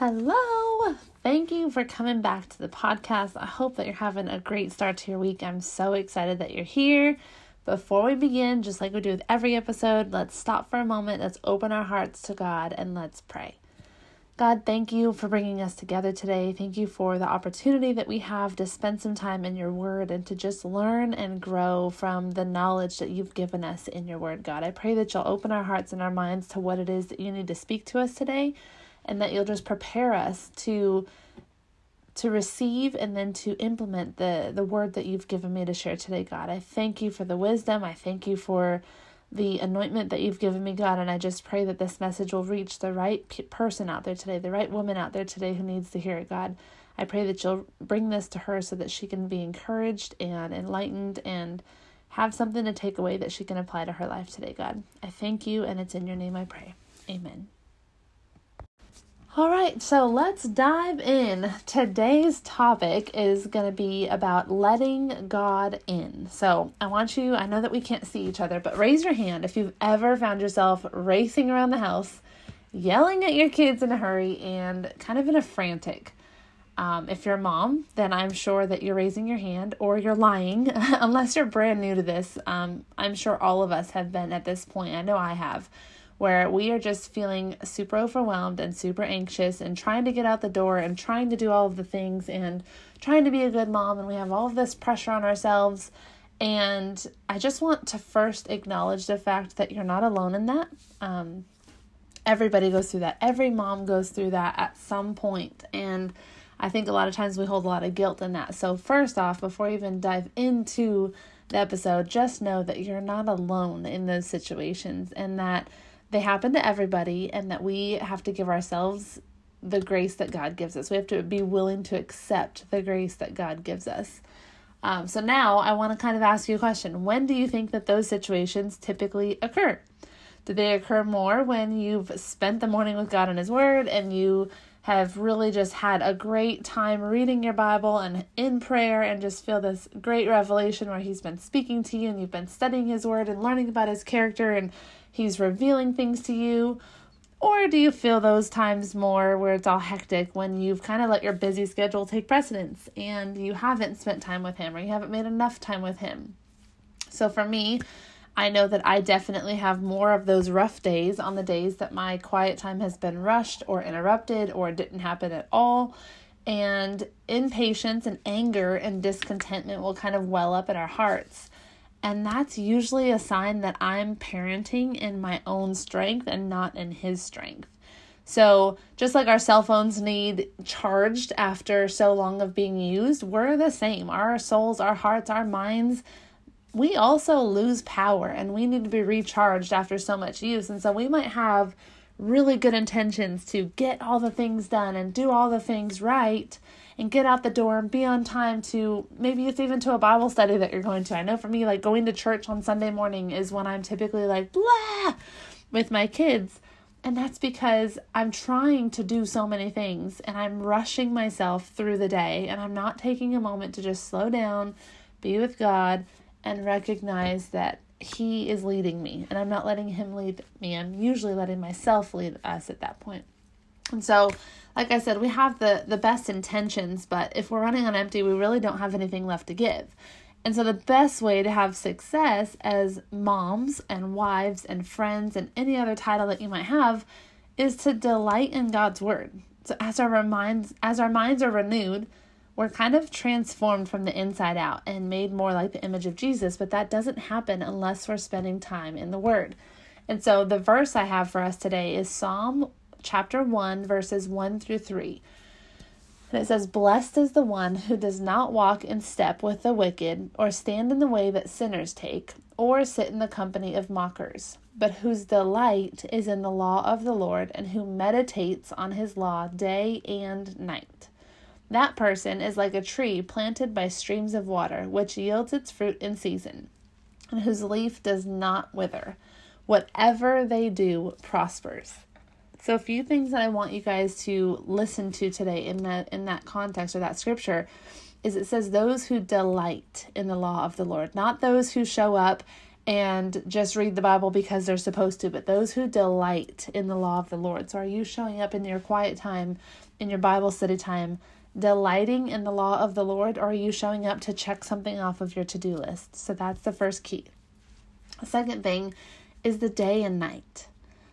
Hello! Thank you for coming back to the podcast. I hope that you're having a great start to your week. I'm so excited that you're here. Before we begin, just like we do with every episode, let's stop for a moment, let's open our hearts to God, and let's pray. God, thank you for bringing us together today. Thank you for the opportunity that we have to spend some time in your word and to just learn and grow from the knowledge that you've given us in your word, God. I pray that you'll open our hearts and our minds to what it is that you need to speak to us today and that you'll just prepare us to to receive and then to implement the the word that you've given me to share today god. I thank you for the wisdom. I thank you for the anointment that you've given me god. And i just pray that this message will reach the right person out there today the right woman out there today who needs to hear it god. I pray that you'll bring this to her so that she can be encouraged and enlightened and have something to take away that she can apply to her life today god. I thank you and it's in your name i pray. Amen all right, so let's dive in. Today's topic is going to be about letting God in. So, I want you, I know that we can't see each other, but raise your hand if you've ever found yourself racing around the house, yelling at your kids in a hurry, and kind of in a frantic. Um, if you're a mom, then I'm sure that you're raising your hand or you're lying, unless you're brand new to this. Um, I'm sure all of us have been at this point. I know I have where we are just feeling super overwhelmed and super anxious and trying to get out the door and trying to do all of the things and trying to be a good mom and we have all of this pressure on ourselves. And i just want to first acknowledge the fact that you're not alone in that. Um, everybody goes through that. Every mom goes through that at some point and i think a lot of times we hold a lot of guilt in that. So first off before we even dive into the episode just know that you're not alone in those situations and that they happen to everybody and that we have to give ourselves the grace that God gives us. We have to be willing to accept the grace that God gives us. Um, so now I want to kind of ask you a question. When do you think that those situations typically occur? Do they occur more when you've spent the morning with God and His Word and you have really just had a great time reading your Bible and in prayer and just feel this great revelation where He's been speaking to you and you've been studying His Word and learning about His character and He's revealing things to you? Or do you feel those times more where it's all hectic when you've kind of let your busy schedule take precedence and you haven't spent time with Him or you haven't made enough time with Him? So for me, I know that I definitely have more of those rough days on the days that my quiet time has been rushed or interrupted or didn't happen at all. And impatience and anger and discontentment will kind of well up in our hearts. And that's usually a sign that I'm parenting in my own strength and not in his strength. So, just like our cell phones need charged after so long of being used, we're the same. Our souls, our hearts, our minds, we also lose power and we need to be recharged after so much use. And so, we might have really good intentions to get all the things done and do all the things right and get out the door and be on time to maybe it's even to a Bible study that you're going to. I know for me, like going to church on Sunday morning is when I'm typically like blah with my kids. And that's because I'm trying to do so many things and I'm rushing myself through the day and I'm not taking a moment to just slow down, be with God, and recognize that He is leading me and I'm not letting Him lead me. I'm usually letting myself lead us at that point. And so like I said, we have the the best intentions, but if we're running on empty, we really don't have anything left to give. And so the best way to have success as moms and wives and friends and any other title that you might have is to delight in God's word. So as our minds as our minds are renewed, we're kind of transformed from the inside out and made more like the image of Jesus, but that doesn't happen unless we're spending time in the Word. And so the verse I have for us today is Psalm chapter 1, verses 1 through 3. And it says, Blessed is the one who does not walk in step with the wicked, or stand in the way that sinners take, or sit in the company of mockers, but whose delight is in the law of the Lord, and who meditates on his law day and night. That person is like a tree planted by streams of water, which yields its fruit in season, and whose leaf does not wither. Whatever they do prospers. So a few things that I want you guys to listen to today in that in that context or that scripture is it says those who delight in the law of the Lord, not those who show up and just read the Bible because they're supposed to, but those who delight in the law of the Lord. So are you showing up in your quiet time, in your Bible study time, delighting in the law of the Lord, or are you showing up to check something off of your to-do list? So that's the first key. The second thing is the day and night.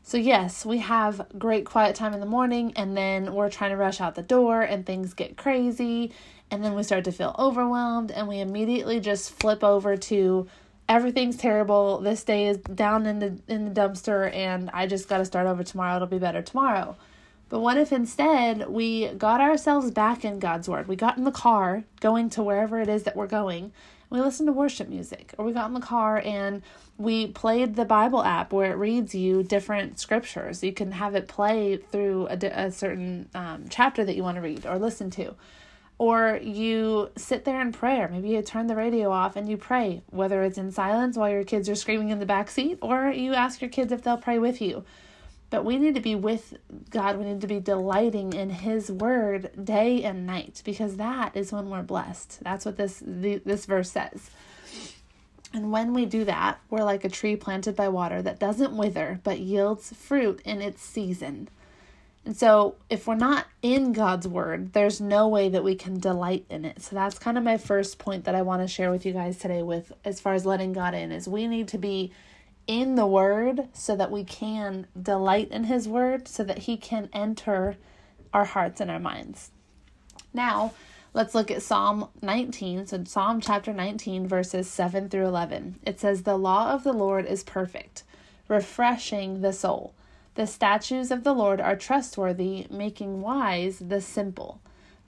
So, yes, we have great quiet time in the morning, and then we're trying to rush out the door, and things get crazy, and then we start to feel overwhelmed, and we immediately just flip over to everything's terrible. This day is down in the in the dumpster, and I just got to start over tomorrow. It'll be better tomorrow. But what if instead we got ourselves back in God's Word? We got in the car going to wherever it is that we're going, we listened to worship music, or we got in the car and we played the Bible app where it reads you different scriptures. You can have it play through a, a certain um, chapter that you want to read or listen to. Or you sit there in prayer. Maybe you turn the radio off and you pray, whether it's in silence while your kids are screaming in the back seat, or you ask your kids if they'll pray with you. But we need to be with God. We need to be delighting in His Word day and night because that is when we're blessed. That's what this the, this verse says. And when we do that, we're like a tree planted by water that doesn't wither but yields fruit in its season. And so, if we're not in God's Word, there's no way that we can delight in it. So, that's kind of my first point that I want to share with you guys today, with as far as letting God in, is we need to be in the Word so that we can delight in His Word, so that He can enter our hearts and our minds. Now, let's look at Psalm 19. So, Psalm chapter 19, verses 7 through 11. It says, The law of the Lord is perfect, refreshing the soul. The statutes of the Lord are trustworthy, making wise the simple.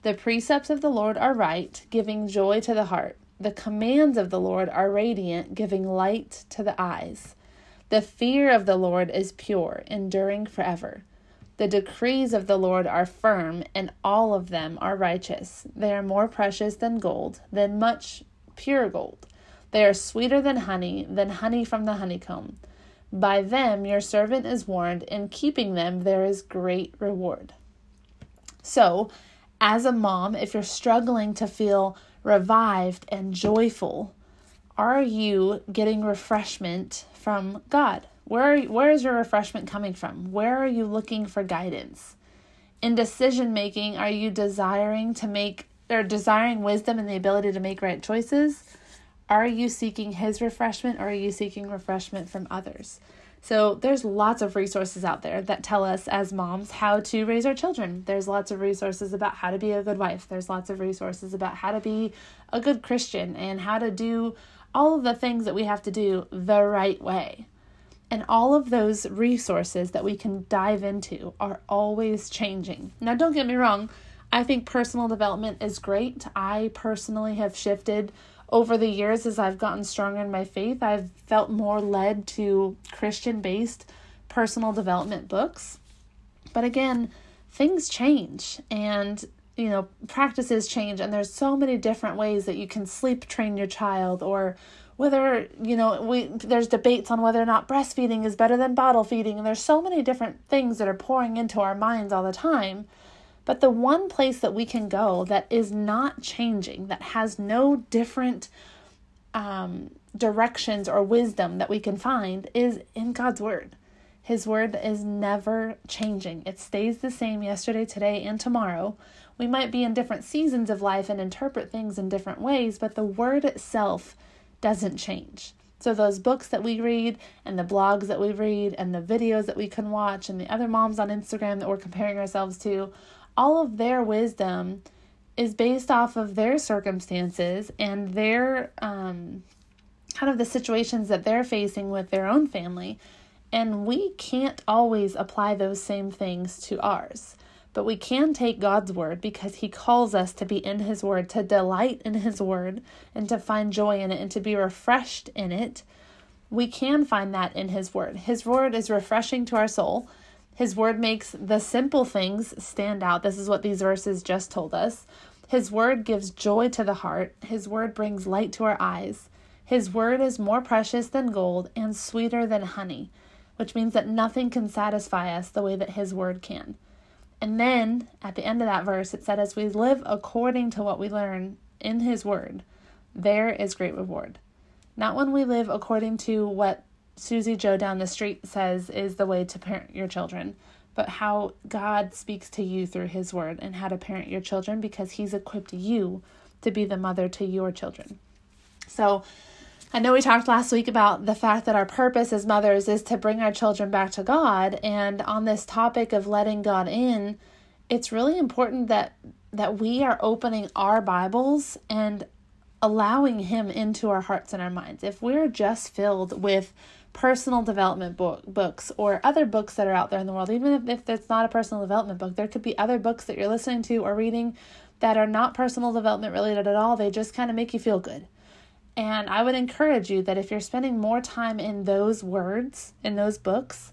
The precepts of the Lord are right, giving joy to the heart. The commands of the Lord are radiant, giving light to the eyes. The fear of the Lord is pure, enduring forever. The decrees of the Lord are firm, and all of them are righteous. They are more precious than gold, than much pure gold. They are sweeter than honey, than honey from the honeycomb. By them your servant is warned, in keeping them there is great reward. So, as a mom, if you're struggling to feel revived and joyful, are you getting refreshment from God? Where where is your refreshment coming from? Where are you looking for guidance? In decision making, are you desiring to make or desiring wisdom and the ability to make right choices? Are you seeking his refreshment or are you seeking refreshment from others? So there's lots of resources out there that tell us as moms how to raise our children. There's lots of resources about how to be a good wife. There's lots of resources about how to be a good Christian and how to do all of the things that we have to do the right way. And all of those resources that we can dive into are always changing. Now, don't get me wrong, I think personal development is great. I personally have shifted over the years as I've gotten stronger in my faith. I've felt more led to Christian based personal development books. But again, things change and you know practices change and there's so many different ways that you can sleep train your child or whether you know we there's debates on whether or not breastfeeding is better than bottle feeding and there's so many different things that are pouring into our minds all the time. But the one place that we can go that is not changing that has no different um, directions or wisdom that we can find is in god's word. His word is never changing. It stays the same yesterday today and tomorrow we might be in different seasons of life and interpret things in different ways, but the word itself doesn't change. So, those books that we read, and the blogs that we read, and the videos that we can watch, and the other moms on Instagram that we're comparing ourselves to, all of their wisdom is based off of their circumstances and their um, kind of the situations that they're facing with their own family. And we can't always apply those same things to ours. But we can take God's word because He calls us to be in His word, to delight in His word, and to find joy in it, and to be refreshed in it. We can find that in His word. His word is refreshing to our soul. His word makes the simple things stand out. This is what these verses just told us. His word gives joy to the heart. His word brings light to our eyes. His word is more precious than gold and sweeter than honey, which means that nothing can satisfy us the way that His word can. And then at the end of that verse, it said, As we live according to what we learn in His Word, there is great reward. Not when we live according to what Susie Joe down the street says is the way to parent your children, but how God speaks to you through His Word and how to parent your children because He's equipped you to be the mother to your children. So, I know we talked last week about the fact that our purpose as mothers is to bring our children back to God and on this topic of letting God in it's really important that that we are opening our Bibles and allowing him into our hearts and our minds. If we're just filled with personal development book, books or other books that are out there in the world, even if, if it's not a personal development book, there could be other books that you're listening to or reading that are not personal development related at all. They just kind of make you feel good. And I would encourage you that if you're spending more time in those words, in those books,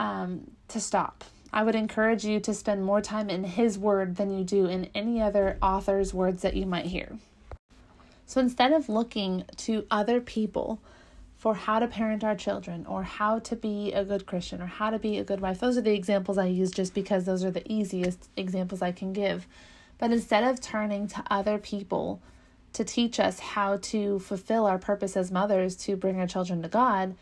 um, to stop. I would encourage you to spend more time in His Word than you do in any other author's words that you might hear. So instead of looking to other people for how to parent our children or how to be a good Christian or how to be a good wife, those are the examples I use just because those are the easiest examples I can give. But instead of turning to other people to teach us how to fulfill our purpose as mothers to bring our children to God,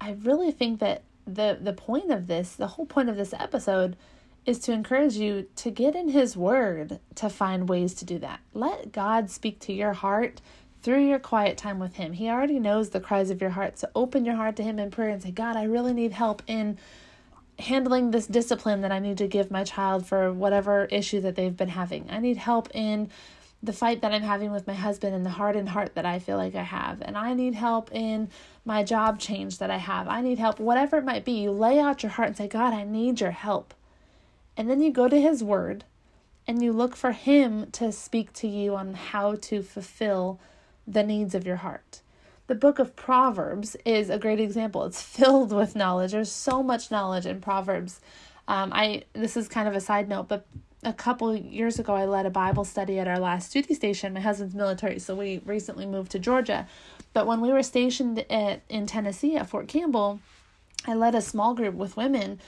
I really think that the the point of this, the whole point of this episode is to encourage you to get in his word to find ways to do that. Let God speak to your heart through your quiet time with him. He already knows the cries of your heart. So open your heart to him in prayer and say, "God, I really need help in handling this discipline that I need to give my child for whatever issue that they've been having. I need help in the fight that I'm having with my husband and the hardened heart that I feel like I have. And I need help in my job change that I have. I need help, whatever it might be. You lay out your heart and say, God, I need your help. And then you go to His Word and you look for Him to speak to you on how to fulfill the needs of your heart. The book of Proverbs is a great example. It's filled with knowledge. There's so much knowledge in Proverbs. Um, I this is kind of a side note, but a couple years ago, I led a Bible study at our last duty station. My husband's military, so we recently moved to Georgia. But when we were stationed at, in Tennessee at Fort Campbell, I led a small group with women,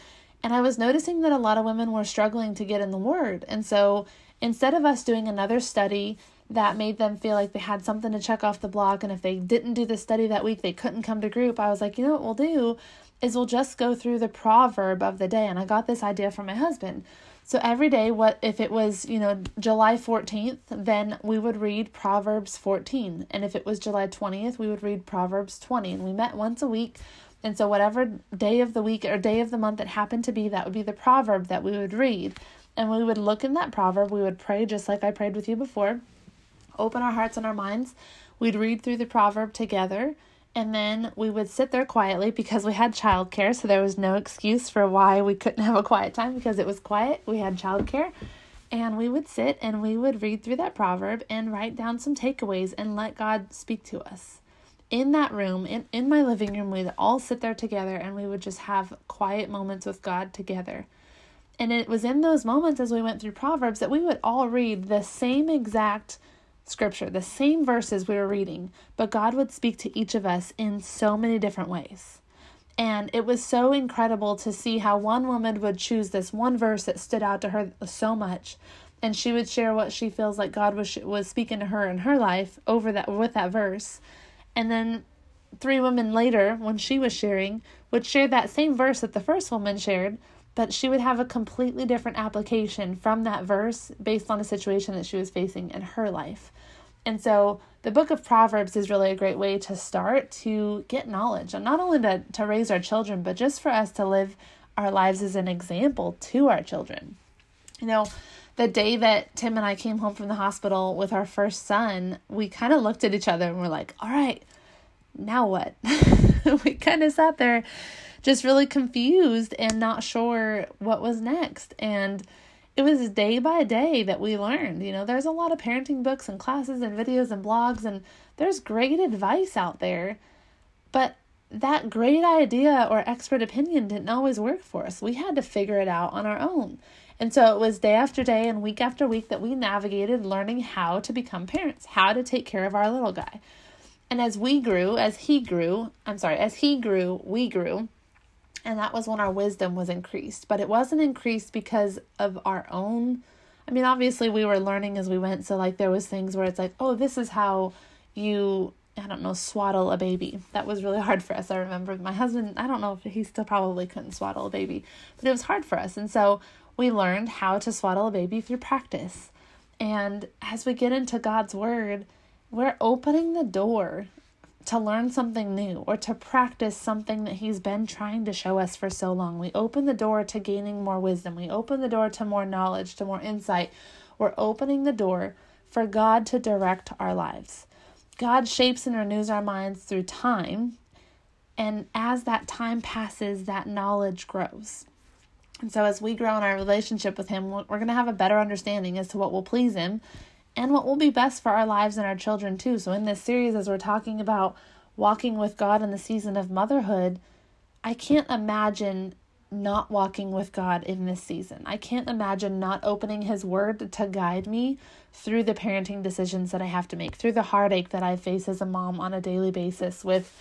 and I was noticing that a lot of women were struggling to get in the Word. And so instead of us doing another study that made them feel like they had something to check off the block, and if they didn't do the study that week, they couldn't come to group, I was like, you know what we'll do is we'll just go through the proverb of the day. And I got this idea from my husband. So every day, what if it was, you know, July 14th, then we would read Proverbs 14. And if it was July 20th, we would read Proverbs 20. And we met once a week. And so, whatever day of the week or day of the month it happened to be, that would be the proverb that we would read. And we would look in that proverb. We would pray just like I prayed with you before, open our hearts and our minds. We'd read through the proverb together and then we would sit there quietly because we had childcare, so there was no excuse for why we couldn't have a quiet time because it was quiet. We had childcare. And we would sit and we would read through that proverb and write down some takeaways and let God speak to us. In that room, in, in my living room, we'd all sit there together and we would just have quiet moments with God together. And it was in those moments as we went through Proverbs that we would all read the same exact scripture, the same verses we were reading, but God would speak to each of us in so many different ways. And it was so incredible to see how one woman would choose this one verse that stood out to her so much, and she would share what she feels like God was was speaking to her in her life over that with that verse. And then three women later, when she was sharing, would share that same verse that the first woman shared, but she would have a completely different application from that verse based on the situation that she was facing in her life. And so the book of Proverbs is really a great way to start to get knowledge and not only to, to raise our children, but just for us to live our lives as an example to our children. You know, the day that Tim and I came home from the hospital with our first son, we kind of looked at each other and we're like, all right, now what? we kind of sat there just really confused and not sure what was next. And it was day by day that we learned. You know, there's a lot of parenting books and classes and videos and blogs, and there's great advice out there. But that great idea or expert opinion didn't always work for us. We had to figure it out on our own. And so it was day after day and week after week that we navigated learning how to become parents, how to take care of our little guy. And as we grew, as he grew, I'm sorry, as he grew, we grew. And that was when our wisdom was increased. But it wasn't increased because of our own. I mean, obviously, we were learning as we went. So, like, there was things where it's like, oh, this is how you I don't know, swaddle a baby. That was really hard for us. I remember my husband, I don't know if he still probably couldn't swaddle a baby, but it was hard for us. And so we learned how to swaddle a baby through practice. And as we get into God's word, we're opening the door to learn something new or to practice something that He's been trying to show us for so long. We open the door to gaining more wisdom. We open the door to more knowledge, to more insight. We're opening the door for God to direct our lives. God shapes and renews our minds through time. And as that time passes, that knowledge grows. And so, as we grow in our relationship with Him, we're going to have a better understanding as to what will please Him and what will be best for our lives and our children, too. So, in this series, as we're talking about walking with God in the season of motherhood, I can't imagine not walking with God in this season. I can't imagine not opening His Word to guide me through the parenting decisions that I have to make, through the heartache that I face as a mom on a daily basis with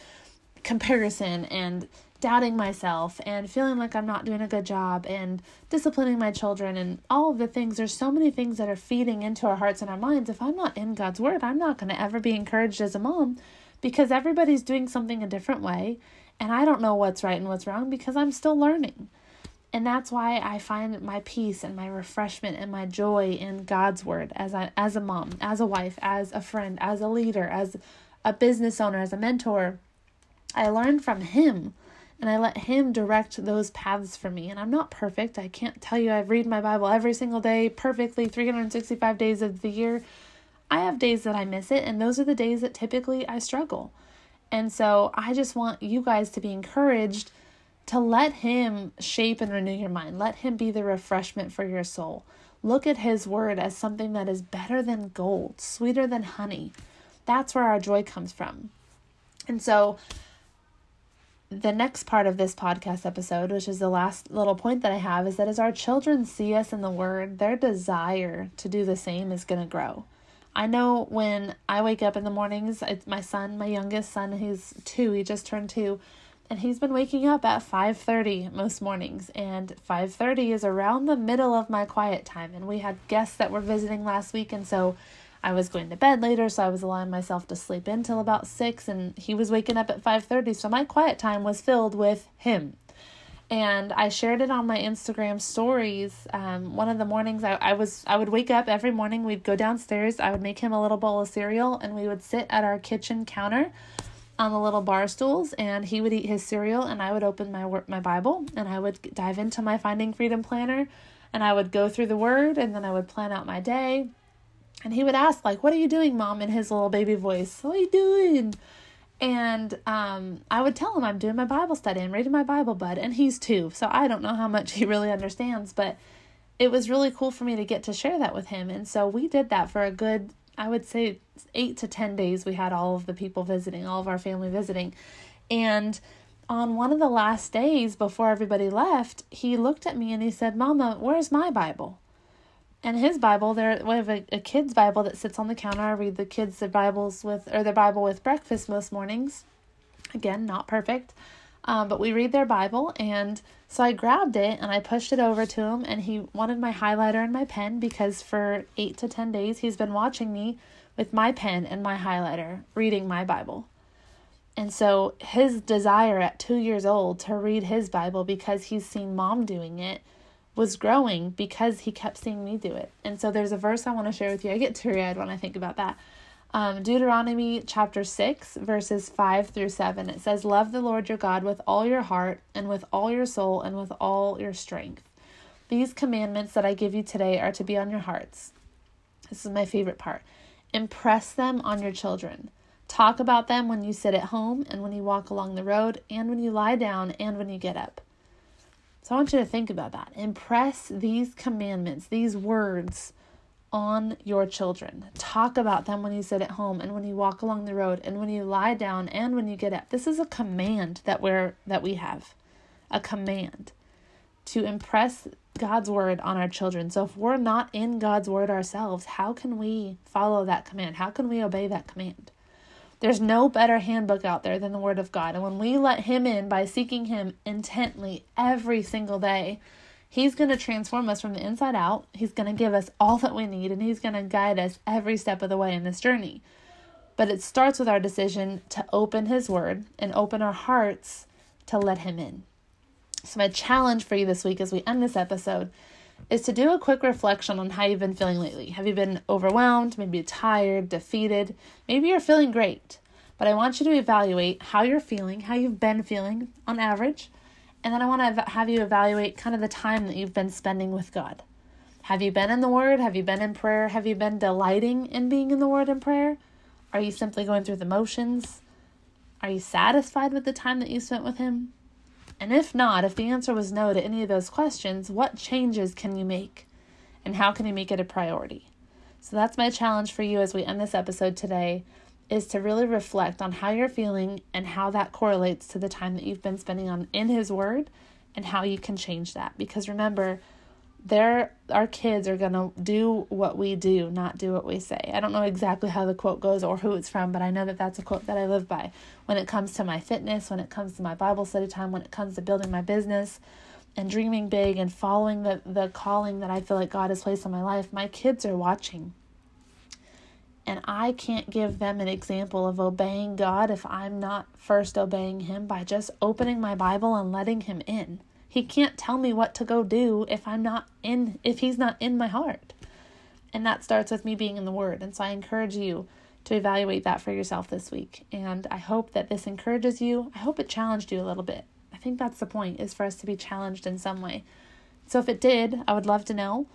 comparison and doubting myself and feeling like I'm not doing a good job and disciplining my children and all of the things. There's so many things that are feeding into our hearts and our minds. If I'm not in God's Word, I'm not going to ever be encouraged as a mom because everybody's doing something a different way and I don't know what's right and what's wrong because I'm still learning. And that's why I find my peace and my refreshment and my joy in God's word as I as a mom, as a wife, as a friend, as a leader, as a business owner, as a mentor. I learn from him and I let him direct those paths for me. And I'm not perfect. I can't tell you I've read my Bible every single day perfectly 365 days of the year. I have days that I miss it and those are the days that typically I struggle. And so I just want you guys to be encouraged to let Him shape and renew your mind. Let Him be the refreshment for your soul. Look at His Word as something that is better than gold, sweeter than honey. That's where our joy comes from. And so, the next part of this podcast episode, which is the last little point that I have, is that as our children see us in the Word, their desire to do the same is going to grow. I know when I wake up in the mornings, it's my son, my youngest son, he's two, he just turned two and he's been waking up at 5:30 most mornings and 5:30 is around the middle of my quiet time and we had guests that were visiting last week and so I was going to bed later so I was allowing myself to sleep until about 6 and he was waking up at 5:30 so my quiet time was filled with him and I shared it on my Instagram stories. Um, one of the mornings I, I was I would wake up every morning. We'd go downstairs. I would make him a little bowl of cereal, and we would sit at our kitchen counter on the little bar stools and he would eat his cereal and I would open my work my Bible and I would dive into my Finding Freedom planner and I would go through the word and then I would plan out my day. And he would ask like, "What are you doing, mom?" in his little baby voice. "What are you doing?" And um, I would tell him I'm doing my Bible study and reading my Bible, bud. And he's two, so I don't know how much he really understands, but it was really cool for me to get to share that with him. And so we did that for a good I would say eight to 10 days, we had all of the people visiting, all of our family visiting. And on one of the last days before everybody left, he looked at me and he said, Mama, where's my Bible? And his Bible, there we have a, a kid's Bible that sits on the counter. I read the kids their Bibles with or their Bible with breakfast most mornings. Again, not perfect. Um, but we read their Bible and so I grabbed it and I pushed it over to him, and he wanted my highlighter and my pen because for eight to 10 days he's been watching me with my pen and my highlighter reading my Bible. And so his desire at two years old to read his Bible because he's seen mom doing it was growing because he kept seeing me do it. And so there's a verse I want to share with you. I get teary eyed when I think about that um, Deuteronomy chapter 6, verses 5 through 7. It says, Love the Lord your God with all your heart, and with all your soul, and with all your strength. These commandments that I give you today are to be on your hearts. This is my favorite part. Impress them on your children. Talk about them when you sit at home and when you walk along the road and when you lie down and when you get up. So I want you to think about that. Impress these commandments, these words on your children. Talk about them when you sit at home and when you walk along the road and when you lie down and when you get up. This is a command that we're that we have. A command to impress God's word on our children. So if we're not in God's word ourselves, how can we follow that command? How can we obey that command? There's no better handbook out there than the word of God. And when we let him in by seeking him intently every single day, He's going to transform us from the inside out. He's going to give us all that we need, and He's going to guide us every step of the way in this journey. But it starts with our decision to open His Word and open our hearts to let Him in. So, my challenge for you this week as we end this episode is to do a quick reflection on how you've been feeling lately. Have you been overwhelmed, maybe tired, defeated? Maybe you're feeling great. But I want you to evaluate how you're feeling, how you've been feeling on average, and then I want to have you evaluate kind of the time that you've been spending with God. Have you been in the Word? Have you been in prayer? Have you been delighting in being in the Word and prayer? Are you simply going through the motions? Are you satisfied with the time that you spent with Him? And if not, if the answer was no to any of those questions, what changes can you make? And how can you make it a priority? So that's my challenge for you as we end this episode today is to really reflect on how you're feeling and how that correlates to the time that you've been spending on in his word and how you can change that because remember there our kids are going to do what we do not do what we say. I don't know exactly how the quote goes or who it's from but i know that that's a quote that i live by. When it comes to my fitness when it comes to my bible study time when it comes to building my business and dreaming big and following the the calling that i feel like god has placed on my life my kids are watching. And I can't give them an example of obeying God if I'm not first obeying Him by just opening my Bible and letting Him in. He can't tell me what to go do if I'm not in, if He's not in my heart. And that starts with me being in the Word. And so I encourage you to evaluate that for yourself this week. And I hope that this encourages you. I hope it challenged you a little bit. I think that's the point, is for us to be challenged in some way. So if it did, I would love to know.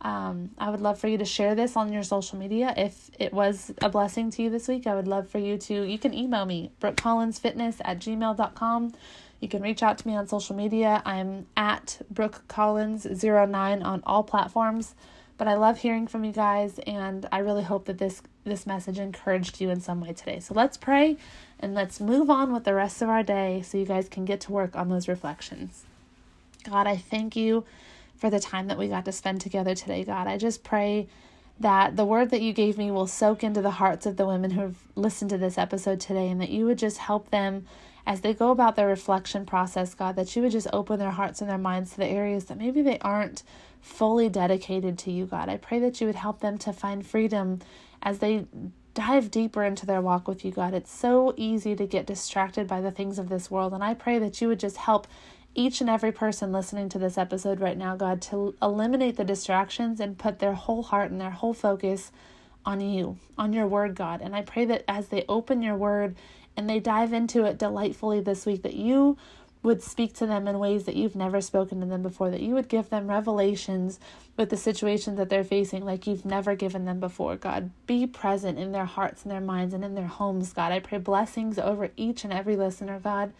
Um, I would love for you to share this on your social media. If it was a blessing to you this week, I would love for you to, you can email me, brookecollinsfitness at gmail.com. You can reach out to me on social media. I'm at Brooke Collins09 on all platforms. But I love hearing from you guys, and I really hope that this this message encouraged you in some way today. So let's pray and let's move on with the rest of our day so you guys can get to work on those reflections. God, I thank you for the time that we got to spend together today, God. I just pray that the word that you gave me will soak into the hearts of the women who have listened to this episode today and that you would just help them as they go about their reflection process, God, that you would just open their hearts and their minds to the areas that maybe they aren't fully dedicated to you, God. I pray that you would help them to find freedom as they dive deeper into their walk with you, God. It's so easy to get distracted by the things of this world, and I pray that you would just help each and every person listening to this episode right now, God, to eliminate the distractions and put their whole heart and their whole focus on you, on your word, God. And I pray that as they open your word and they dive into it delightfully this week, that you would speak to them in ways that you've never spoken to them before, that you would give them revelations with the situation that they're facing like you've never given them before, God. Be present in their hearts and their minds and in their homes, God. I pray blessings over each and every listener, God.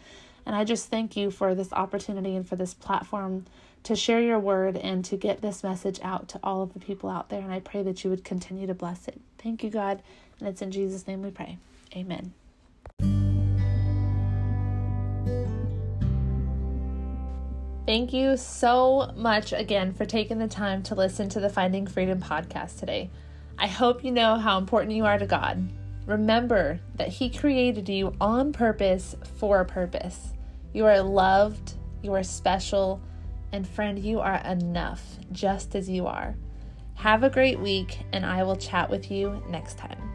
And I just thank you for this opportunity and for this platform to share your word and to get this message out to all of the people out there. And I pray that you would continue to bless it. Thank you, God. And it's in Jesus' name we pray. Amen. Thank you so much again for taking the time to listen to the Finding Freedom podcast today. I hope you know how important you are to God. Remember that He created you on purpose for a purpose. You are loved, you are special, and friend, you are enough just as you are. Have a great week, and I will chat with you next time.